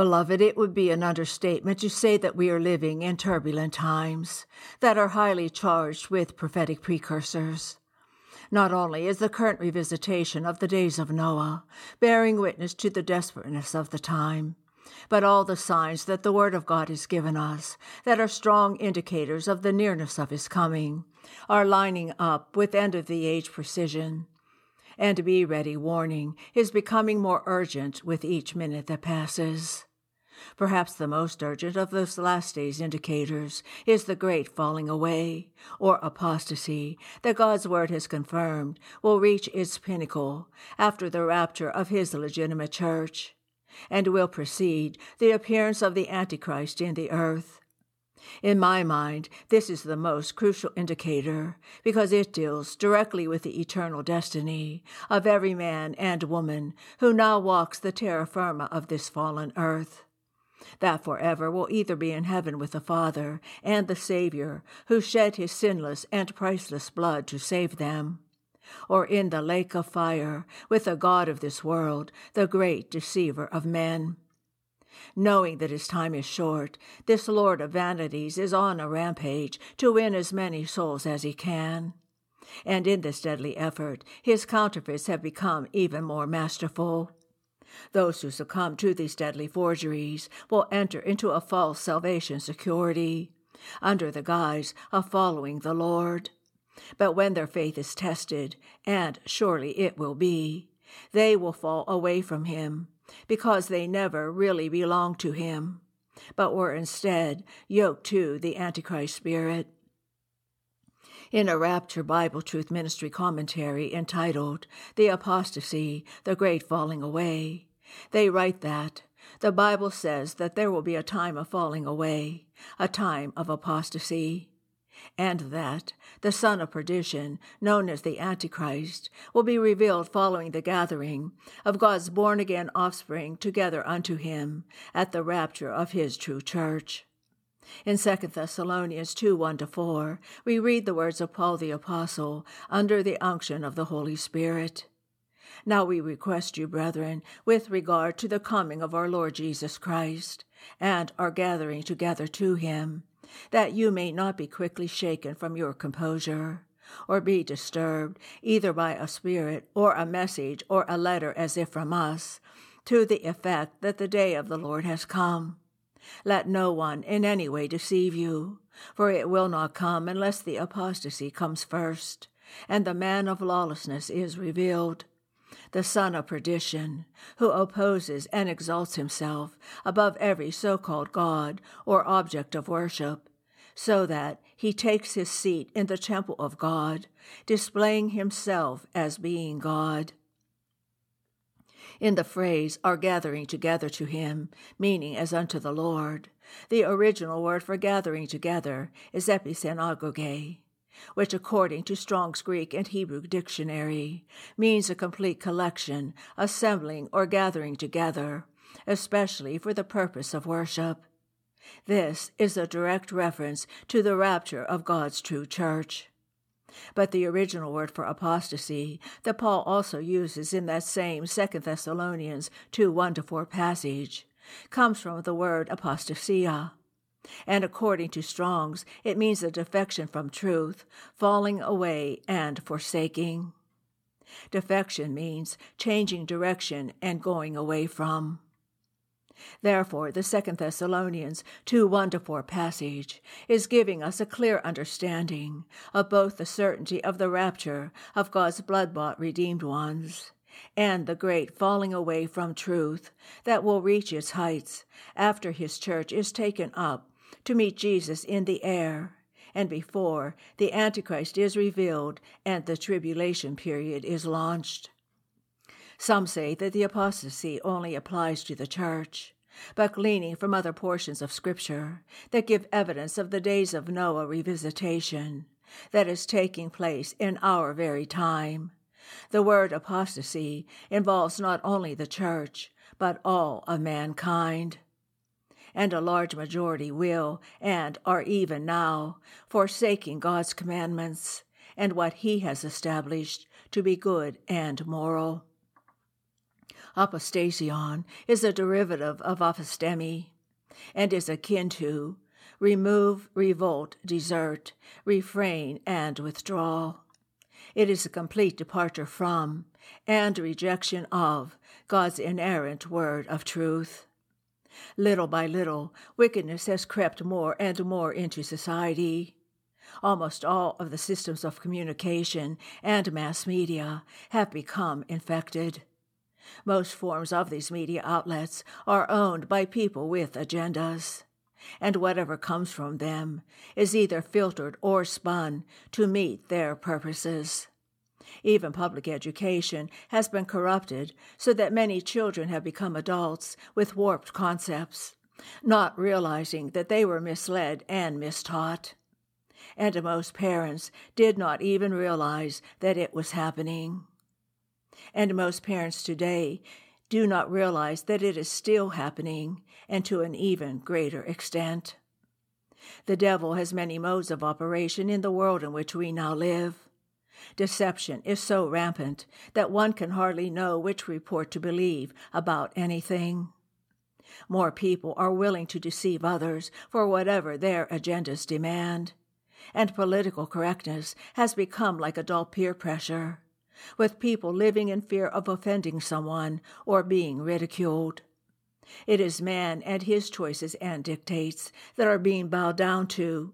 Beloved, it would be an understatement to say that we are living in turbulent times that are highly charged with prophetic precursors. Not only is the current revisitation of the days of Noah bearing witness to the desperateness of the time, but all the signs that the Word of God has given us, that are strong indicators of the nearness of His coming, are lining up with end of the age precision. And be ready warning is becoming more urgent with each minute that passes. Perhaps the most urgent of those last days indicators is the great falling away, or apostasy, that God's word has confirmed will reach its pinnacle after the rapture of his legitimate church and will precede the appearance of the Antichrist in the earth. In my mind, this is the most crucial indicator because it deals directly with the eternal destiny of every man and woman who now walks the terra firma of this fallen earth. That forever will either be in heaven with the Father and the Savior who shed his sinless and priceless blood to save them, or in the lake of fire with the God of this world, the great deceiver of men. Knowing that his time is short, this Lord of vanities is on a rampage to win as many souls as he can. And in this deadly effort, his counterfeits have become even more masterful. Those who succumb to these deadly forgeries will enter into a false salvation security, under the guise of following the Lord. But when their faith is tested, and surely it will be, they will fall away from him, because they never really belonged to him, but were instead yoked to the Antichrist spirit. In a Rapture Bible Truth Ministry commentary entitled The Apostasy, the Great Falling Away, they write that the Bible says that there will be a time of falling away, a time of apostasy and that the son of perdition, known as the Antichrist, will be revealed following the gathering of God's born again offspring together unto him at the rapture of his true church. In 2 Thessalonians 2 1 to 4, we read the words of Paul the Apostle under the unction of the Holy Spirit. Now we request you, brethren, with regard to the coming of our Lord Jesus Christ, and our gathering together to him, that you may not be quickly shaken from your composure, or be disturbed either by a spirit or a message or a letter as if from us, to the effect that the day of the Lord has come. Let no one in any way deceive you, for it will not come unless the apostasy comes first, and the man of lawlessness is revealed, the son of perdition, who opposes and exalts himself above every so called God or object of worship, so that he takes his seat in the temple of God, displaying himself as being God. In the phrase, are gathering together to him, meaning as unto the Lord, the original word for gathering together is episynagoge which, according to Strong's Greek and Hebrew dictionary, means a complete collection, assembling, or gathering together, especially for the purpose of worship. This is a direct reference to the rapture of God's true church. But the original word for apostasy that Paul also uses in that same Second Thessalonians 2 1 to 4 passage comes from the word apostasia, and according to Strong's, it means a defection from truth, falling away, and forsaking. Defection means changing direction and going away from. Therefore, the Second Thessalonians 2 1 4 passage is giving us a clear understanding of both the certainty of the rapture of God's blood bought redeemed ones and the great falling away from truth that will reach its heights after his church is taken up to meet Jesus in the air, and before the Antichrist is revealed and the tribulation period is launched. Some say that the apostasy only applies to the church, but gleaning from other portions of Scripture that give evidence of the days of Noah revisitation that is taking place in our very time. The word apostasy involves not only the church, but all of mankind. And a large majority will, and are even now, forsaking God's commandments and what He has established to be good and moral. Apostasion is a derivative of aphistemi and is akin to remove, revolt, desert, refrain, and withdraw. It is a complete departure from and rejection of God's inerrant word of truth. Little by little, wickedness has crept more and more into society. Almost all of the systems of communication and mass media have become infected. Most forms of these media outlets are owned by people with agendas, and whatever comes from them is either filtered or spun to meet their purposes. Even public education has been corrupted so that many children have become adults with warped concepts, not realizing that they were misled and mistaught. And most parents did not even realize that it was happening and most parents today do not realize that it is still happening and to an even greater extent. The devil has many modes of operation in the world in which we now live. Deception is so rampant that one can hardly know which report to believe about anything. More people are willing to deceive others for whatever their agendas demand, and political correctness has become like adult peer pressure with people living in fear of offending someone or being ridiculed. It is man and his choices and dictates that are being bowed down to,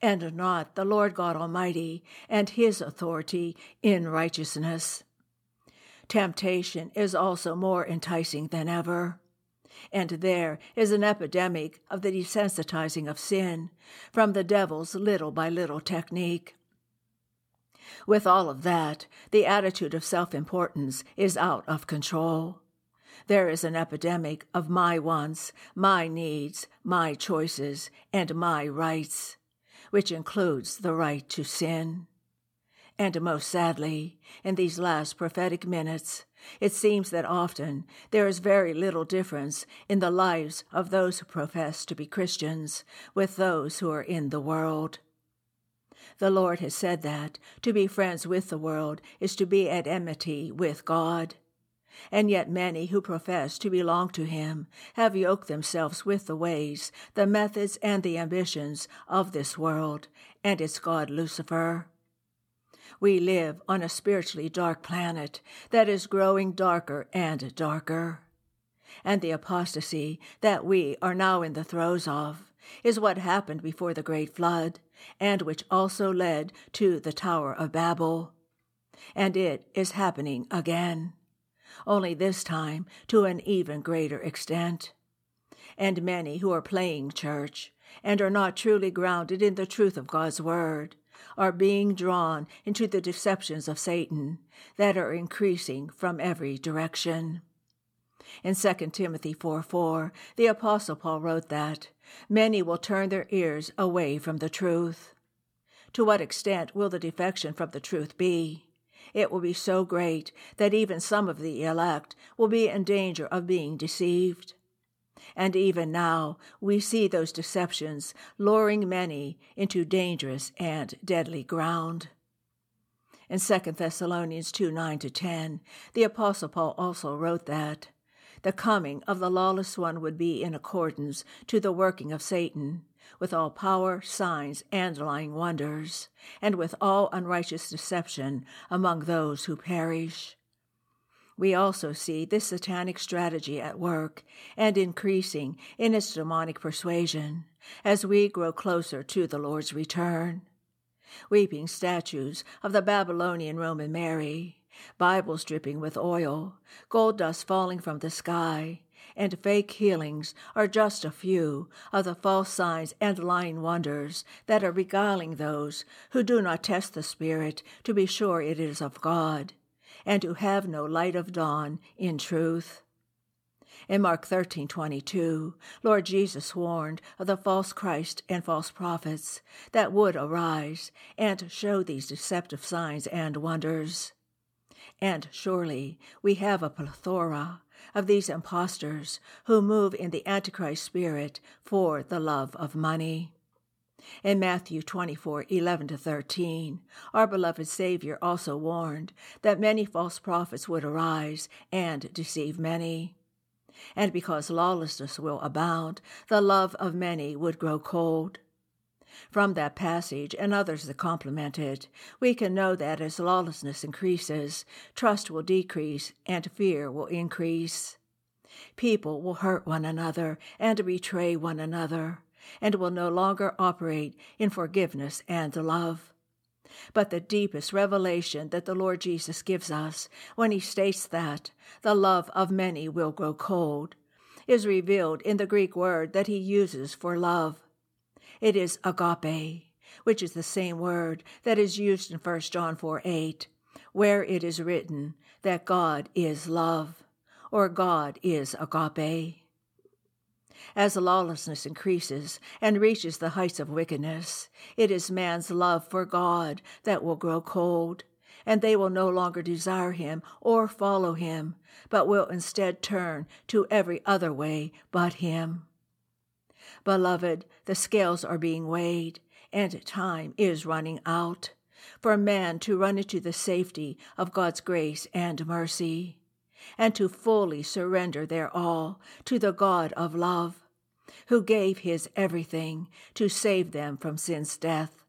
and not the Lord God Almighty and his authority in righteousness. Temptation is also more enticing than ever. And there is an epidemic of the desensitizing of sin from the devil's little by little technique. With all of that, the attitude of self importance is out of control. There is an epidemic of my wants, my needs, my choices, and my rights, which includes the right to sin. And most sadly, in these last prophetic minutes, it seems that often there is very little difference in the lives of those who profess to be Christians with those who are in the world. The Lord has said that to be friends with the world is to be at enmity with God. And yet many who profess to belong to Him have yoked themselves with the ways, the methods, and the ambitions of this world and its God Lucifer. We live on a spiritually dark planet that is growing darker and darker. And the apostasy that we are now in the throes of is what happened before the great flood and which also led to the Tower of Babel. And it is happening again, only this time to an even greater extent. And many who are playing church and are not truly grounded in the truth of God's word are being drawn into the deceptions of Satan that are increasing from every direction. In 2 Timothy 4 4, the Apostle Paul wrote that many will turn their ears away from the truth. To what extent will the defection from the truth be? It will be so great that even some of the elect will be in danger of being deceived. And even now we see those deceptions luring many into dangerous and deadly ground. In 2 Thessalonians 2 9 to 10, the Apostle Paul also wrote that the coming of the lawless one would be in accordance to the working of Satan, with all power, signs, and lying wonders, and with all unrighteous deception among those who perish. We also see this satanic strategy at work and increasing in its demonic persuasion as we grow closer to the Lord's return. Weeping statues of the Babylonian Roman Mary, Bibles dripping with oil, gold dust falling from the sky, and fake healings are just a few of the false signs and lying wonders that are beguiling those who do not test the Spirit to be sure it is of God, and who have no light of dawn in truth. In Mark 13:22, Lord Jesus warned of the false Christ and false prophets that would arise and show these deceptive signs and wonders. And surely we have a plethora of these impostors who move in the Antichrist spirit for the love of money. In Matthew 24 11 to 13, our beloved Savior also warned that many false prophets would arise and deceive many. And because lawlessness will abound, the love of many would grow cold. From that passage and others that complement it, we can know that as lawlessness increases, trust will decrease and fear will increase. People will hurt one another and betray one another, and will no longer operate in forgiveness and love. But the deepest revelation that the Lord Jesus gives us when he states that the love of many will grow cold is revealed in the Greek word that he uses for love. It is agape, which is the same word that is used in 1 John 4 8, where it is written that God is love, or God is agape. As lawlessness increases and reaches the heights of wickedness, it is man's love for God that will grow cold, and they will no longer desire him or follow him, but will instead turn to every other way but him. Beloved, the scales are being weighed, and time is running out for man to run into the safety of God's grace and mercy, and to fully surrender their all to the God of love, who gave his everything to save them from sin's death.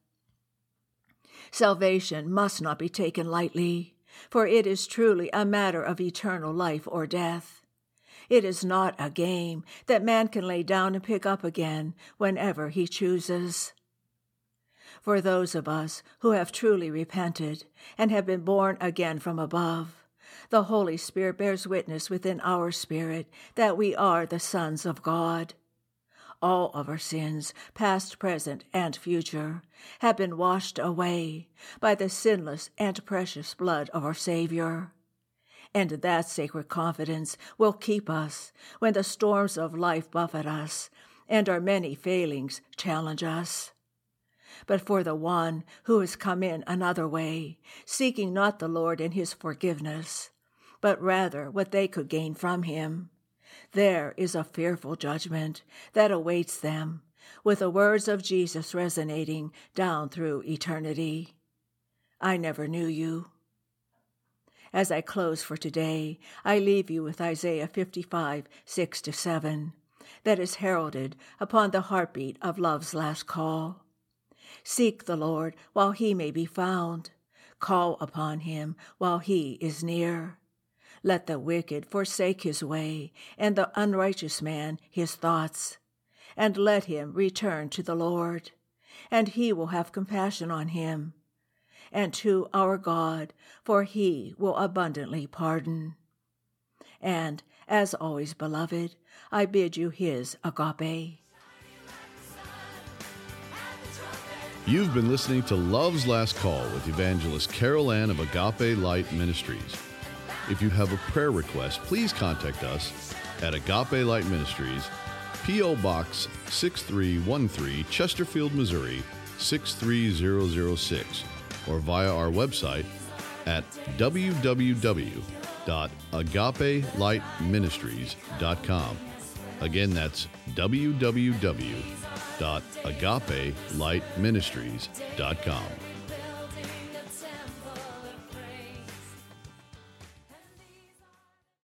Salvation must not be taken lightly, for it is truly a matter of eternal life or death. It is not a game that man can lay down and pick up again whenever he chooses. For those of us who have truly repented and have been born again from above, the Holy Spirit bears witness within our spirit that we are the sons of God. All of our sins, past, present, and future, have been washed away by the sinless and precious blood of our Savior and that sacred confidence will keep us when the storms of life buffet us and our many failings challenge us. But for the one who has come in another way, seeking not the Lord and his forgiveness, but rather what they could gain from him, there is a fearful judgment that awaits them, with the words of Jesus resonating down through eternity. I never knew you. As I close for today, I leave you with Isaiah 55, 6 to 7, that is heralded upon the heartbeat of love's last call. Seek the Lord while he may be found. Call upon him while he is near. Let the wicked forsake his way, and the unrighteous man his thoughts. And let him return to the Lord, and he will have compassion on him and to our God, for he will abundantly pardon. And, as always, beloved, I bid you his agape. You've been listening to Love's Last Call with evangelist Carol Ann of Agape Light Ministries. If you have a prayer request, please contact us at Agape Light Ministries, P.O. Box 6313, Chesterfield, Missouri 63006 or via our website at www.agapelightministries.com. Again, that's www.agapelightministries.com.